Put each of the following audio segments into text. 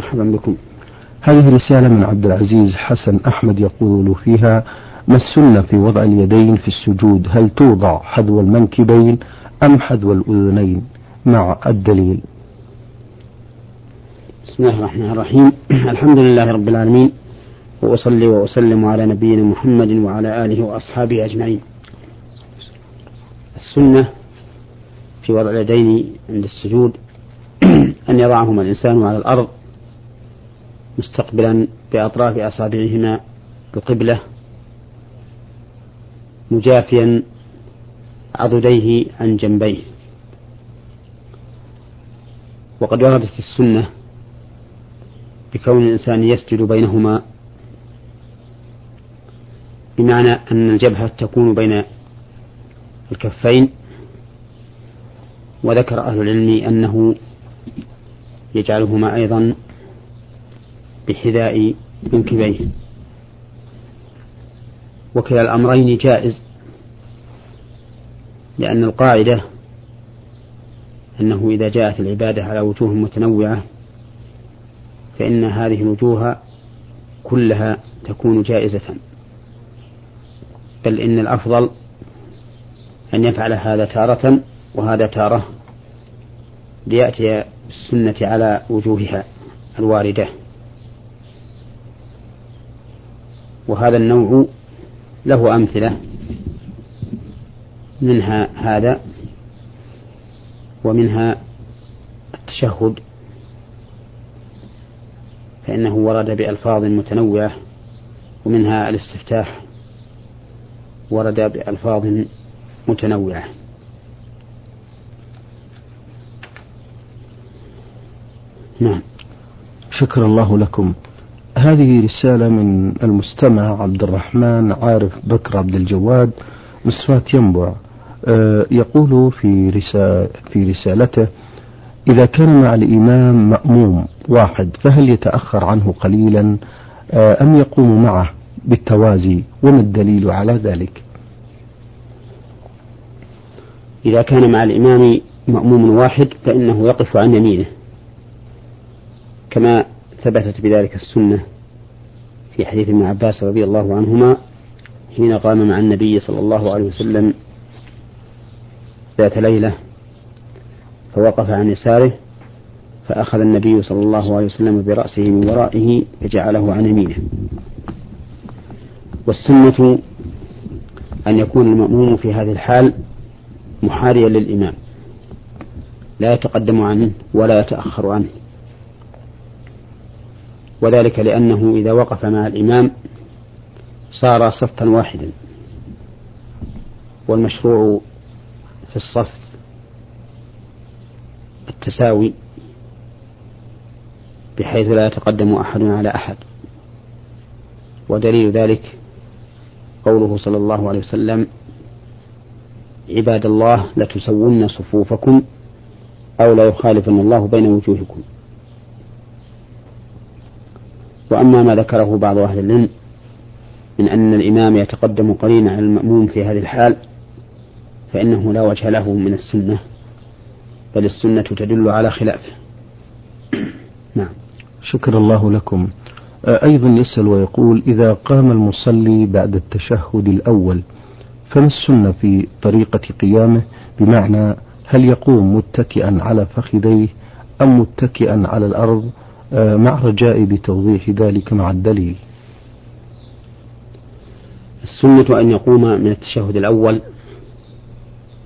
مرحبا بكم. هذه رسالة من عبد العزيز حسن أحمد يقول فيها ما السنة في وضع اليدين في السجود؟ هل توضع حذو المنكبين أم حذو الأذنين؟ مع الدليل. بسم الله الرحمن الرحيم. الحمد لله رب العالمين وأصلي وأسلم على نبينا محمد وعلى آله وأصحابه أجمعين. السنة في وضع اليدين عند السجود أن يضعهما الإنسان على الأرض مستقبلا بأطراف أصابعهما القبلة مجافيا عضديه عن جنبيه. وقد وردت السنة بكون الإنسان يسجد بينهما بمعنى أن الجبهة تكون بين الكفين. وذكر أهل العلم أنه يجعلهما أيضا بحذاء منكبيه وكلا الأمرين جائز لأن القاعدة أنه إذا جاءت العبادة على وجوه متنوعة فإن هذه الوجوه كلها تكون جائزة. بل إن الأفضل أن يفعل هذا تارة وهذا تارة ليأتي بالسنة على وجوهها الواردة. وهذا النوع له أمثلة منها هذا ومنها التشهد فإنه ورد بألفاظ متنوعة ومنها الاستفتاح ورد بألفاظ متنوعة. نعم. شكر الله لكم. هذه رسالة من المستمع عبد الرحمن عارف بكر عبد الجواد مصفات ينبع. آه، يقول في رسالة في رسالته إذا كان مع الإمام مأموم واحد فهل يتأخر عنه قليلا؟ آه، أم يقوم معه بالتوازي؟ وما الدليل على ذلك؟ إذا كان مع الإمام مأموم واحد فإنه يقف عن يمينه كما ثبتت بذلك السنة. في حديث ابن عباس رضي الله عنهما حين قام مع النبي صلى الله عليه وسلم ذات ليلة فوقف عن يساره فأخذ النبي صلى الله عليه وسلم برأسه من ورائه فجعله عن يمينه. والسنة أن يكون المأموم في هذه الحال محاريا للإمام. لا يتقدم عنه ولا يتأخر عنه. وذلك لأنه إذا وقف مع الإمام صار صفا واحدا. والمشروع في الصف التساوي بحيث لا يتقدم أحد على أحد. ودليل ذلك قوله صلى الله عليه وسلم عباد الله لتسون صفوفكم أو لا يخالفن الله بين وجوهكم. وأما ما ذكره بعض أهل العلم من أن الإمام يتقدم قليلا على المأموم في هذه الحال فإنه لا وجه له من السنة بل السنة تدل على خلافه نعم. شكر الله لكم. أيضا يسأل ويقول إذا قام المصلي بعد التشهد الأول فما السنة في طريقة قيامه؟ بمعنى هل يقوم متكئا على فخذيه أم متكئا على الأرض؟ مع رجائي بتوضيح ذلك مع الدليل. السنة أن يقوم من التشهد الأول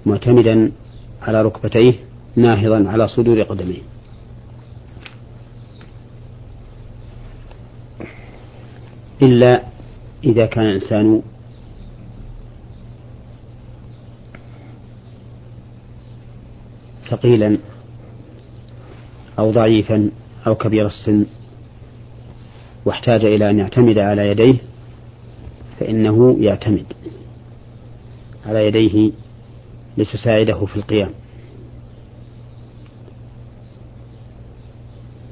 معتمدا على ركبتيه ناهضا على صدور قدميه. إلا إذا كان الإنسان ثقيلا أو ضعيفا أو كبير السن واحتاج إلى أن يعتمد على يديه فإنه يعتمد على يديه لتساعده في القيام.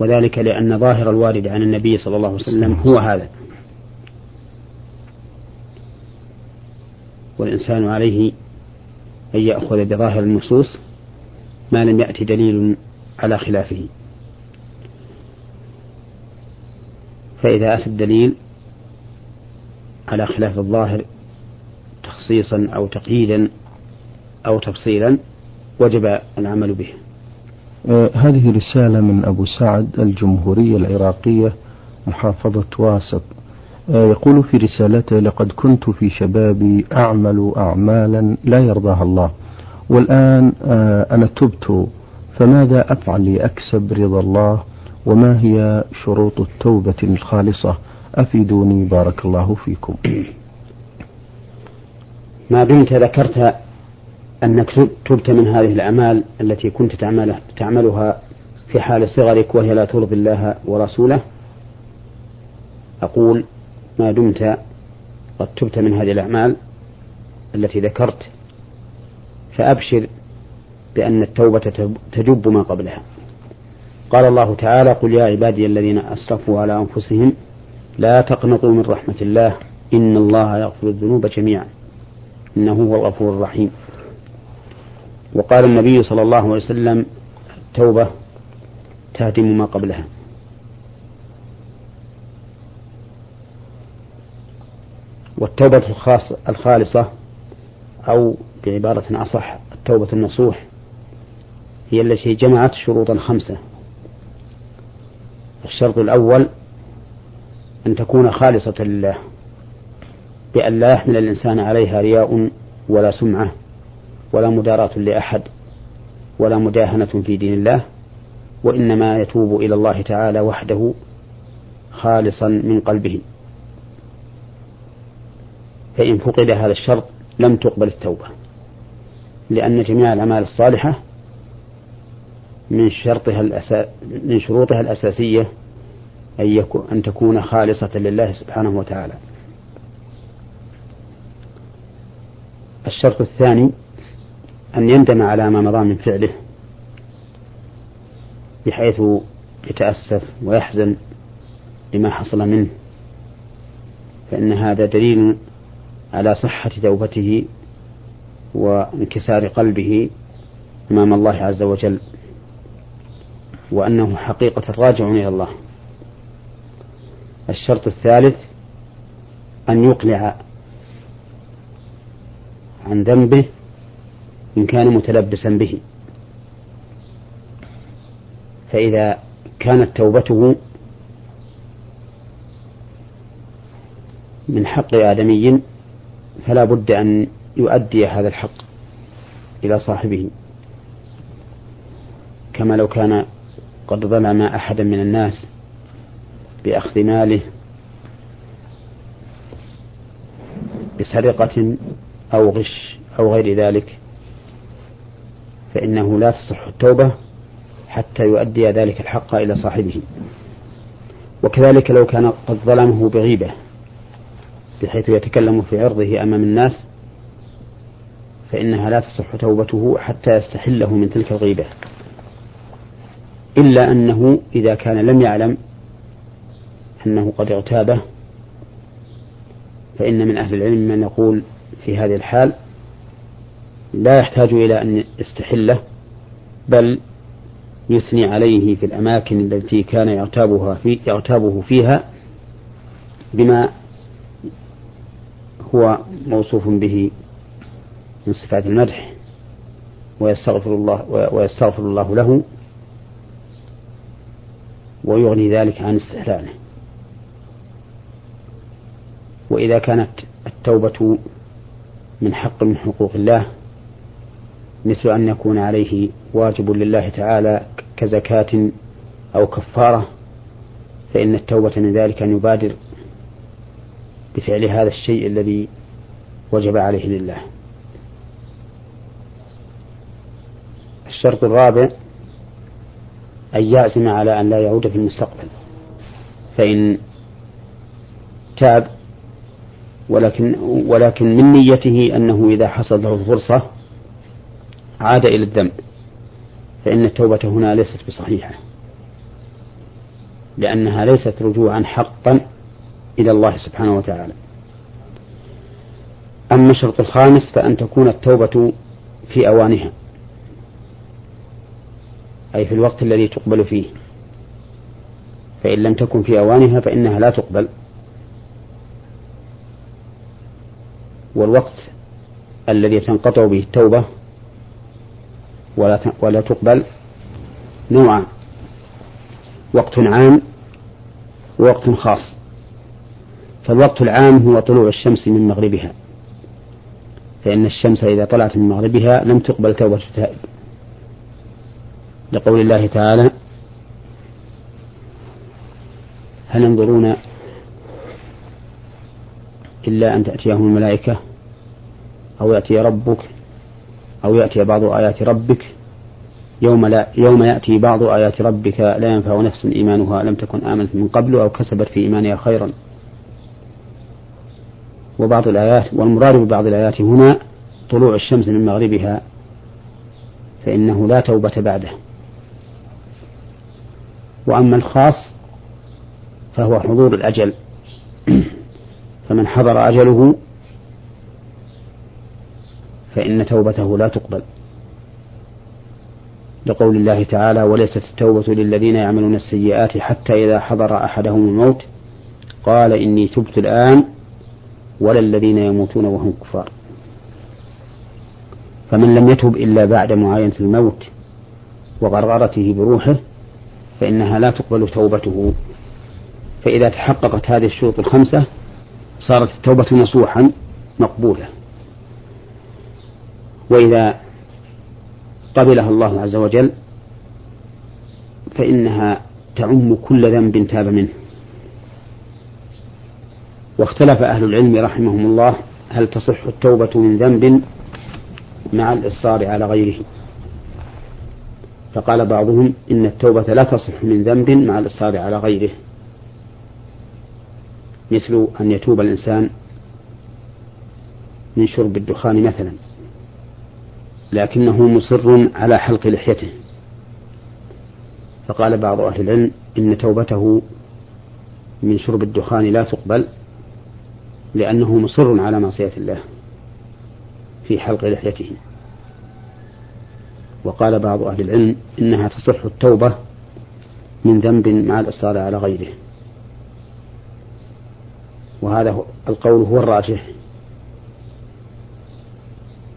وذلك لأن ظاهر الوارد عن النبي صلى الله عليه وسلم هو هذا. والإنسان عليه أن يأخذ بظاهر النصوص ما لم يأتي دليل على خلافه. فإذا أتى الدليل على خلاف الظاهر تخصيصا أو تقييدا أو تفصيلا وجب العمل به. آه هذه رسالة من أبو سعد الجمهورية العراقية محافظة واسط. آه يقول في رسالته لقد كنت في شبابي أعمل أعمالا لا يرضاها الله. والآن آه أنا تبت فماذا أفعل لأكسب رضا الله وما هي شروط التوبة الخالصة؟ أفيدوني بارك الله فيكم. ما دمت ذكرت أنك تبت من هذه الأعمال التي كنت تعملها, تعملها في حال صغرك وهي لا ترضي الله ورسوله. أقول ما دمت قد تبت من هذه الأعمال التي ذكرت فأبشر بأن التوبة تجب ما قبلها. قال الله تعالى قل يا عبادي الذين أسرفوا على أنفسهم لا تقنطوا من رحمة الله إن الله يغفر الذنوب جميعا إنه هو الغفور الرحيم. وقال النبي صلى الله عليه وسلم التوبة تهدم ما قبلها. والتوبة الخاص الخالصة أو بعبارة أصح التوبة النصوح هي التي جمعت شروطا خمسة. الشرط الأول أن تكون خالصة لله بأن لا يحمل الإنسان عليها رياء ولا سمعة ولا مداراة لأحد ولا مداهنة في دين الله وإنما يتوب إلى الله تعالى وحده خالصا من قلبه. فإن فقد هذا الشرط لم تقبل التوبة لأن جميع الأعمال الصالحة من شرطها الأسا... من شروطها الأساسية أن, يكون أن تكون خالصة لله سبحانه وتعالى. الشرط الثاني أن يندم على ما مضى من فعله بحيث يتأسف ويحزن لما حصل منه فإن هذا دليل على صحة توبته وانكسار قلبه أمام الله عز وجل. وأنه حقيقة راجع إلى الله. الشرط الثالث أن يقلع عن ذنبه إن كان متلبسا به. فإذا كانت توبته من حق آدمي فلا بد أن يؤدي هذا الحق إلى صاحبه. كما لو كان قد ظلم أحدا من الناس بأخذ ماله بسرقة أو غش أو غير ذلك فإنه لا تصح التوبة حتى يؤدي ذلك الحق إلى صاحبه. وكذلك لو كان قد ظلمه بغيبة بحيث يتكلم في عرضه أمام الناس فإنها لا تصح توبته حتى يستحله من تلك الغيبة. إلا أنه إذا كان لم يعلم أنه قد اغتابه فإن من أهل العلم من يقول في هذه الحال لا يحتاج إلى أن يستحله بل يثني عليه في الأماكن التي كان يغتابها في يغتابه فيها بما هو موصوف به من صفات المدح ويستغفر الله ويستغفر الله له ويغني ذلك عن استحلاله وإذا كانت التوبة من حق من حقوق الله مثل أن يكون عليه واجب لله تعالى كزكاة أو كفارة فإن التوبة من ذلك أن يبادر بفعل هذا الشيء الذي وجب عليه لله. الشرط الرابع أن يعزم على أن لا يعود في المستقبل. فإن تاب ولكن ولكن من نيته أنه إذا حصل له الفرصة عاد إلى الذنب. فإن التوبة هنا ليست بصحيحة لأنها ليست رجوعا حقا إلى الله سبحانه وتعالى. أما الشرط الخامس فأن تكون التوبة في أوانها. أي في الوقت الذي تقبل فيه. فإن لم تكن في أوانها فإنها لا تقبل. والوقت الذي تنقطع به التوبة ولا ولا تقبل نوعان. وقت عام ووقت خاص. فالوقت العام هو طلوع الشمس من مغربها. فإن الشمس إذا طلعت من مغربها لم تقبل توبة التائب. لقول الله تعالى هل ينظرون إلا أن تأتيهم الملائكة أو يأتي ربك أو يأتي بعض آيات ربك يوم لا يوم يأتي بعض آيات ربك لا ينفع نفس إيمانها لم تكن آمنت من قبل أو كسبت في إيمانها خيرا وبعض الآيات والمراد ببعض الآيات هنا طلوع الشمس من مغربها فإنه لا توبة بعده وأما الخاص فهو حضور الأجل. فمن حضر أجله فإن توبته لا تقبل. لقول الله تعالى وليست التوبة للذين يعملون السيئات حتى إذا حضر أحدهم الموت. قال إني تبت الآن ولا الذين يموتون وهم كفار. فمن لم يتب إلا بعد معاينة الموت وغرغرته بروحه فإنها لا تقبل توبته. فإذا تحققت هذه الشروط الخمسة صارت التوبة نصوحا مقبولة. وإذا قبلها الله عز وجل فإنها تعم كل ذنب تاب منه. واختلف أهل العلم رحمهم الله هل تصح التوبة من ذنب مع الإصرار على غيره. فقال بعضهم إن التوبة لا تصح من ذنب مع الإصرار على غيره. مثل أن يتوب الإنسان من شرب الدخان مثلا لكنه مصر على حلق لحيته. فقال بعض أهل العلم إن توبته من شرب الدخان لا تقبل لأنه مصر على معصية الله في حلق لحيته. وقال بعض أهل العلم إنها تصح التوبة من ذنب مع الإصرار على غيره. وهذا القول هو الراجح.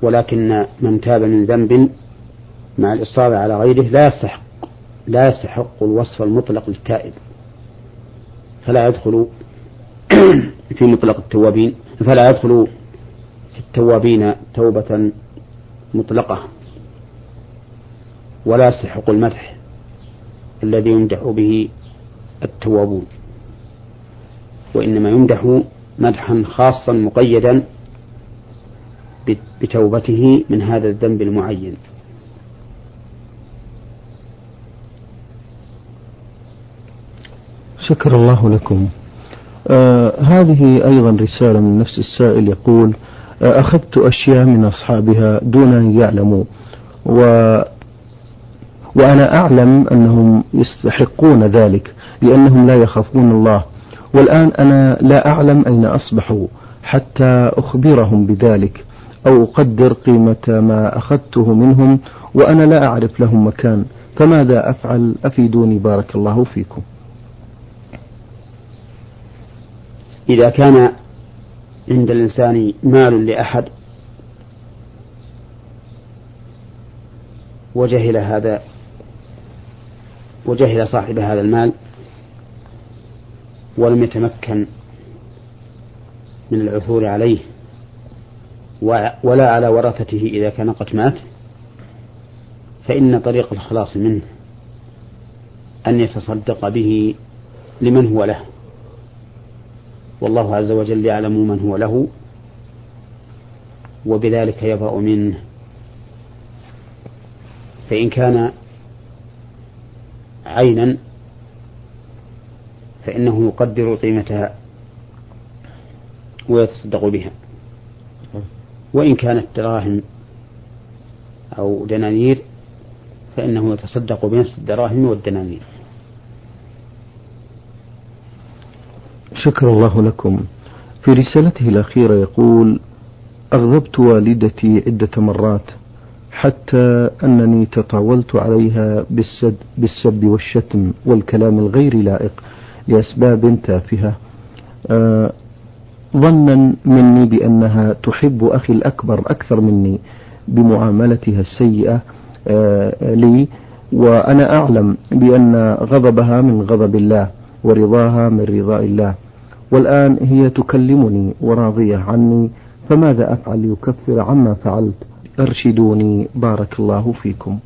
ولكن من تاب من ذنب مع الإصرار على غيره لا يستحق لا يستحق الوصف المطلق للتائب. فلا يدخل في مطلق التوابين فلا يدخل في التوابين توبة مطلقة. ولا يستحق المدح الذي يمدح به التوابون. وإنما يمدح مدحا خاصا مقيدا بتوبته من هذا الذنب المعين. شكر الله لكم. آه هذه أيضا رسالة من نفس السائل يقول آه أخذت أشياء من أصحابها دون أن يعلموا و وأنا أعلم أنهم يستحقون ذلك لأنهم لا يخافون الله. والآن أنا لا أعلم أين أصبحوا حتى أخبرهم بذلك أو أقدر قيمة ما أخذته منهم وأنا لا أعرف لهم مكان. فماذا أفعل؟ أفيدوني بارك الله فيكم. إذا كان عند الإنسان مال لأحد وجهل هذا وجهل صاحب هذا المال ولم يتمكن من العثور عليه ولا على ورثته إذا كان قد مات فإن طريق الخلاص منه أن يتصدق به لمن هو له. والله عز وجل يعلم من هو له وبذلك يبرأ منه. فإن كان عينا فإنه يقدر قيمتها ويتصدق بها. وإن كانت دراهم أو دنانير فإنه يتصدق بنفس الدراهم والدنانير. شكر الله لكم. في رسالته الأخيرة يقول أغضبت والدتي عدة مرات. حتى أنني تطاولت عليها بالسد بالسب والشتم والكلام الغير لائق لأسباب تافهة. آه، ظنا مني بأنها تحب أخي الأكبر أكثر مني بمعاملتها السيئة آه، لي. وأنا أعلم بأن غضبها من غضب الله ورضاها من رضاء الله. والآن هي تكلمني وراضية عني فماذا أفعل ليكفر عما فعلت؟ أرشدوني بارك الله فيكم.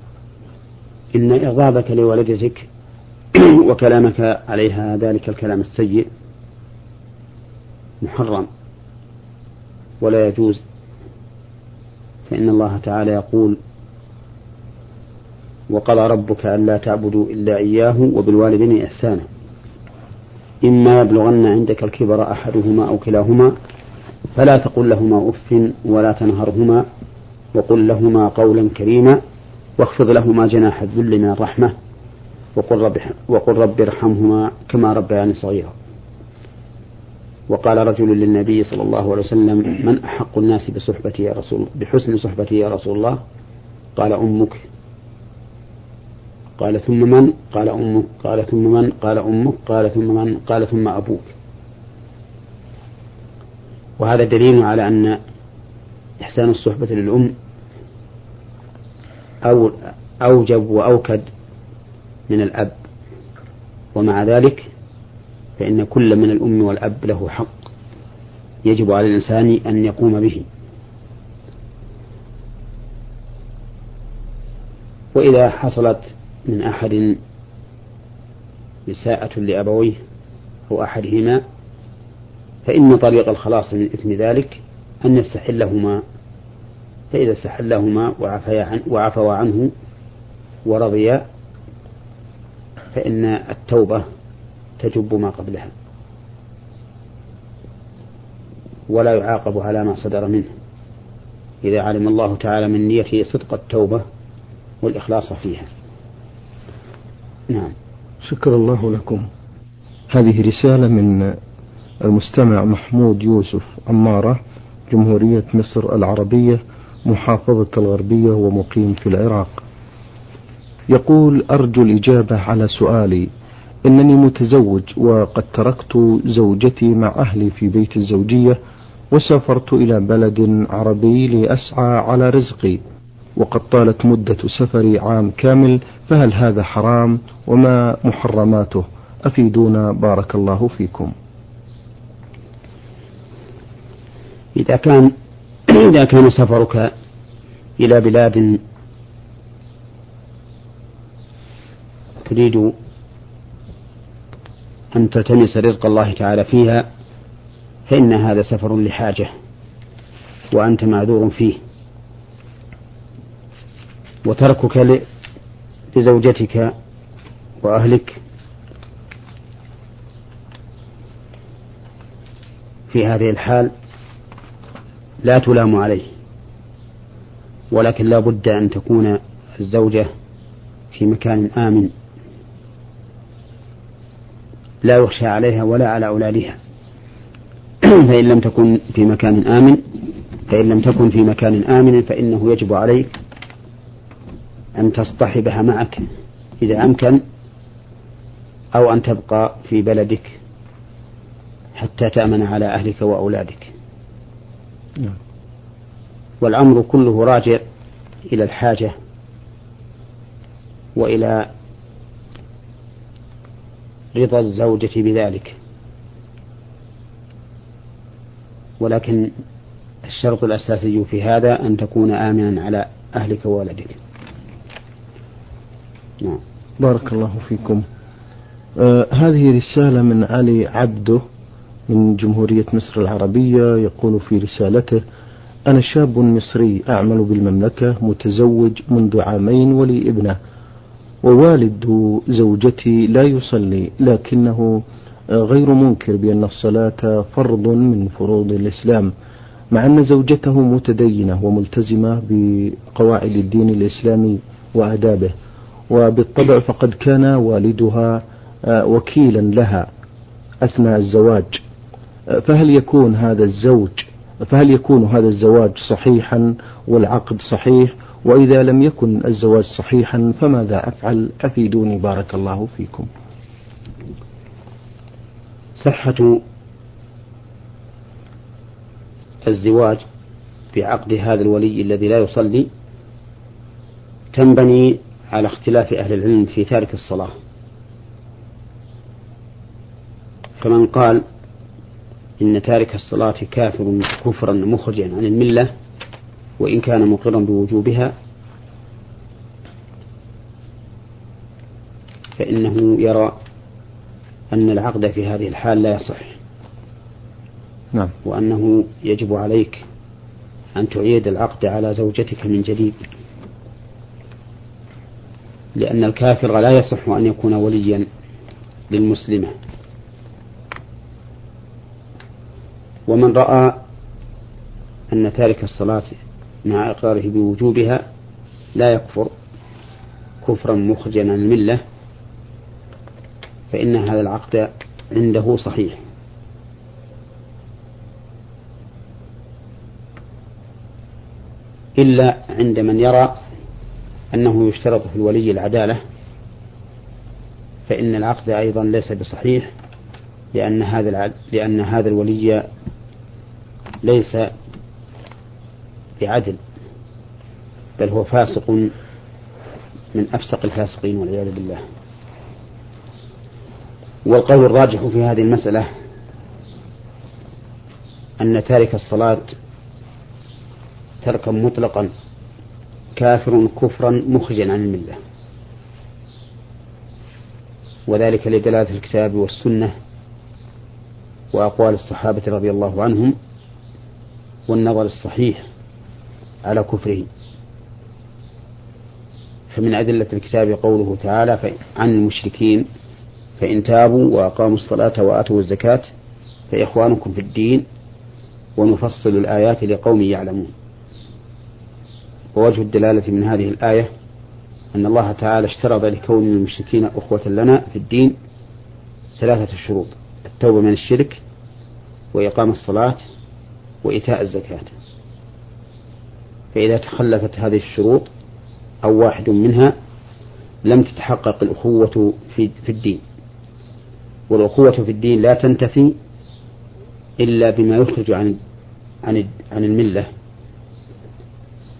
إن إغضابك لوالدتك وكلامك عليها ذلك الكلام السيء محرم. ولا يجوز. فإن الله تعالى يقول وقضى ربك ألا تعبدوا إلا إياه وبالوالدين إحسانا. إما يبلغن عندك الكبر أحدهما أو كلاهما فلا تقل لهما أف ولا تنهرهما وقل لهما قولا كريما واخفض لهما جناح الذل من الرحمة وقل رب, وقل رب ارحمهما كما ربياني صغيرا. وقال رجل للنبي صلى الله عليه وسلم من أحق الناس بصحبتي يا رسول بحسن صحبتي يا رسول الله؟ قال أمك. قال ثم من؟ قال أمك. قال ثم من؟ قال أمك. قال ثم من؟ قال ثم أبوك. وهذا دليل على أن إحسان الصحبة للأم أو أوجب وأوكد من الأب. ومع ذلك فإن كل من الأم والأب له حق يجب على الإنسان أن يقوم به. وإذا حصلت من أحد إساءة لأبويه أو أحدهما فإن طريق الخلاص من إثم ذلك أن يستحلهما فإذا استحلهما وعفوا عنه ورضيا فإن التوبة تجب ما قبلها ولا يعاقب على ما صدر منه. إذا علم الله تعالى من نيته صدق التوبة والإخلاص فيها. نعم. شكر الله لكم. هذه رسالة من المستمع محمود يوسف عمارة جمهورية مصر العربية. محافظة الغربية ومقيم في العراق. يقول أرجو الإجابة على سؤالي. إنني متزوج وقد تركت زوجتي مع أهلي في بيت الزوجية وسافرت إلى بلد عربي لأسعى على رزقي. وقد طالت مدة سفري عام كامل فهل هذا حرام؟ وما محرماته؟ أفيدونا بارك الله فيكم. إذا كان إذا كان سفرك إلى بلاد تريد أن تلتمس رزق الله تعالى فيها فإن هذا سفر لحاجة وأنت معذور فيه. وتركك لزوجتك وأهلك في هذه الحال. لا تلام عليه. ولكن لا بد أن تكون الزوجة في مكان آمن. لا يخشى عليها ولا على أولادها. فإن لم تكن في مكان آمن فإن لم تكن في مكان آمن فإنه يجب عليك أن تصطحبها معك إذا أمكن أو أن تبقى في بلدك حتى تأمن على أهلك وأولادك. والأمر كله راجع إلى الحاجة وإلى رضا الزوجة بذلك. ولكن الشرط الأساسي في هذا أن تكون آمنا على أهلك وولدك. نعم. بارك الله فيكم. آه هذه رسالة من علي عبده. من جمهورية مصر العربية يقول في رسالته أنا شاب مصري أعمل بالمملكة متزوج منذ عامين ولي ابنة ووالد زوجتي لا يصلي لكنه غير منكر بأن الصلاة فرض من فروض الإسلام مع أن زوجته متدينة وملتزمة بقواعد الدين الإسلامي وآدابه وبالطبع فقد كان والدها آه، وكيلا لها أثناء الزواج. فهل يكون هذا الزوج فهل يكون هذا الزواج صحيحا والعقد صحيح؟ وإذا لم يكن الزواج صحيحا فماذا أفعل؟ أفيدوني بارك الله فيكم. صحة الزواج بعقد هذا الولي الذي لا يصلي تنبني على اختلاف أهل العلم في تارك الصلاة. فمن قال إن تارك الصلاة كافر كفرا مخرجا عن الملة وإن كان مقرا بوجوبها فإنه يرى أن العقد في هذه الحال لا يصح. نعم. وأنه يجب عليك أن تعيد العقد على زوجتك من جديد. لأن الكافر لا يصح أن يكون وليا للمسلمة. ومن رأى أن تارك الصلاة مع إقراره بوجوبها لا يكفر كفرا مخرجا عن الملة فإن هذا العقد عنده صحيح. إلا عند من يرى أنه يشترط في الولي العدالة فإن العقد أيضا ليس بصحيح لأن هذا لأن هذا الولي ليس بعدل بل هو فاسق من أفسق الفاسقين والعياذ بالله. والقول الراجح في هذه المسألة أن تارك الصلاة تركا مطلقا كافر كفرا مخرجا عن الملة. وذلك لدلالة الكتاب والسنة وأقوال الصحابة رضي الله عنهم والنظر الصحيح على كفره فمن أدلة الكتاب قوله تعالى عن المشركين فإن تابوا وأقاموا الصلاة وآتوا الزكاة فإخوانكم في الدين ونفصل الآيات لقوم يعلمون. ووجه الدلالة من هذه الآية أن الله تعالى اشترط لكون المشركين أخوة لنا في الدين ثلاثة شروط التوبة من الشرك وإقام الصلاة وإيتاء الزكاة. فإذا تخلفت هذه الشروط أو واحد منها لم تتحقق الأخوة في, الدين. والأخوة في الدين لا تنتفي إلا بما يخرج عن عن عن الملة.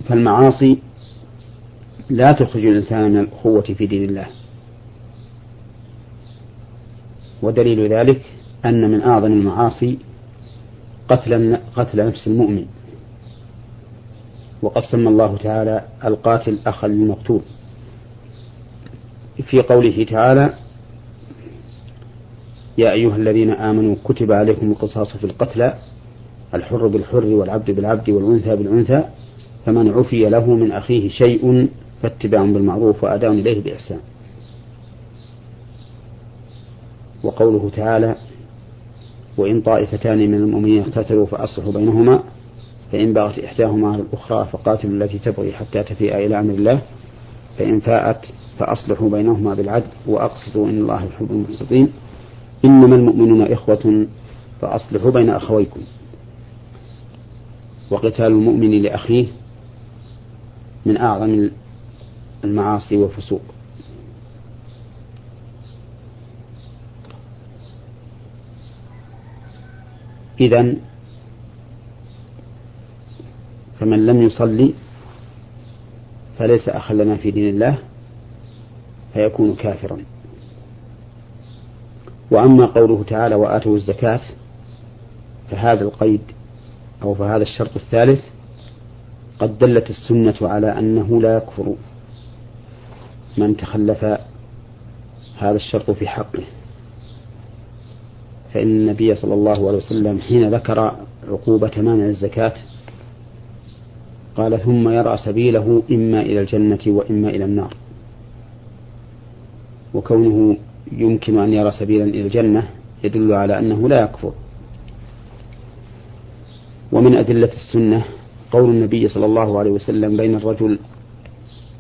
فالمعاصي لا تخرج الإنسان من الأخوة في دين الله. ودليل ذلك أن من أعظم المعاصي قتل قتل نفس المؤمن. وقد سمى الله تعالى القاتل أخا للمقتول. في قوله تعالى يا أيها الذين آمنوا كتب عليكم القصاص في القتلى الحر بالحر والعبد بالعبد والأنثى بالأنثى فمن عفي له من أخيه شيء فاتباع بالمعروف وأداء إليه بإحسان. وقوله تعالى وإن طائفتان من المؤمنين اقتتلوا فأصلحوا بينهما فإن بغت إحداهما على الأخرى فقاتلوا التي تبغي حتى تفيء إلى أمر الله فإن فاءت فأصلحوا بينهما بالعدل وأقسطوا إن الله يحب المقسطين. إنما المؤمنون إخوة فأصلحوا بين أخويكم. وقتال المؤمن لأخيه من أعظم المعاصي والفسوق. إذا فمن لم يصلي فليس أخا لنا في دين الله فيكون كافرا. وأما قوله تعالى وآتوا الزكاة فهذا القيد أو فهذا الشرط الثالث قد دلت السنة على أنه لا يكفر من تخلف هذا الشرط في حقه. فإن النبي صلى الله عليه وسلم حين ذكر عقوبة مانع الزكاة قال ثم يرى سبيله إما إلى الجنة وإما إلى النار. وكونه يمكن أن يرى سبيلا إلى الجنة يدل على أنه لا يكفر. ومن أدلة السنة قول النبي صلى الله عليه وسلم بين الرجل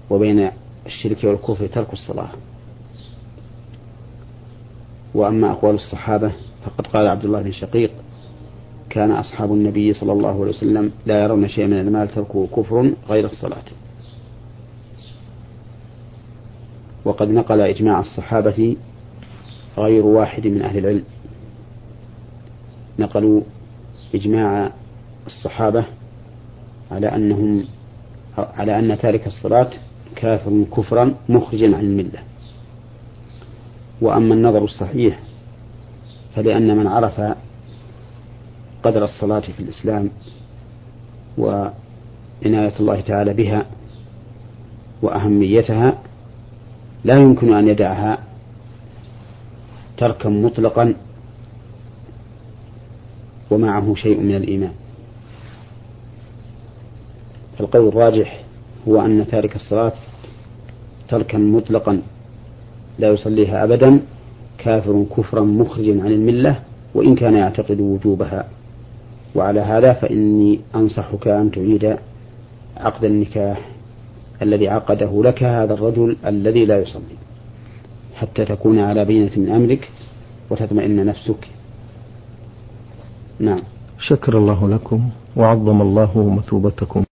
وبين الشرك والكفر ترك الصلاة. وأما أقوال الصحابة فقد قال عبد الله بن شقيق كان أصحاب النبي صلى الله عليه وسلم لا يرون شيئا من المال تركه كفر غير الصلاة. وقد نقل إجماع الصحابة غير واحد من أهل العلم. نقلوا إجماع الصحابة على أنهم على أن تارك الصلاة كافر كفرا مخرجا عن الملة. وأما النظر الصحيح فلأن من عرف قدر الصلاة في الإسلام وعناية الله تعالى بها وأهميتها لا يمكن أن يدعها تركا مطلقا ومعه شيء من الإيمان. فالقول الراجح هو أن تارك الصلاة تركا مطلقا لا يصليها أبدا كافر كفرا مخرجا عن الملة وإن كان يعتقد وجوبها. وعلى هذا فإني أنصحك أن تعيد عقد النكاح الذي عقده لك هذا الرجل الذي لا يصلي حتى تكون على بينة من أمرك وتطمئن نفسك. نعم. شكر الله لكم وعظم الله مثوبتكم.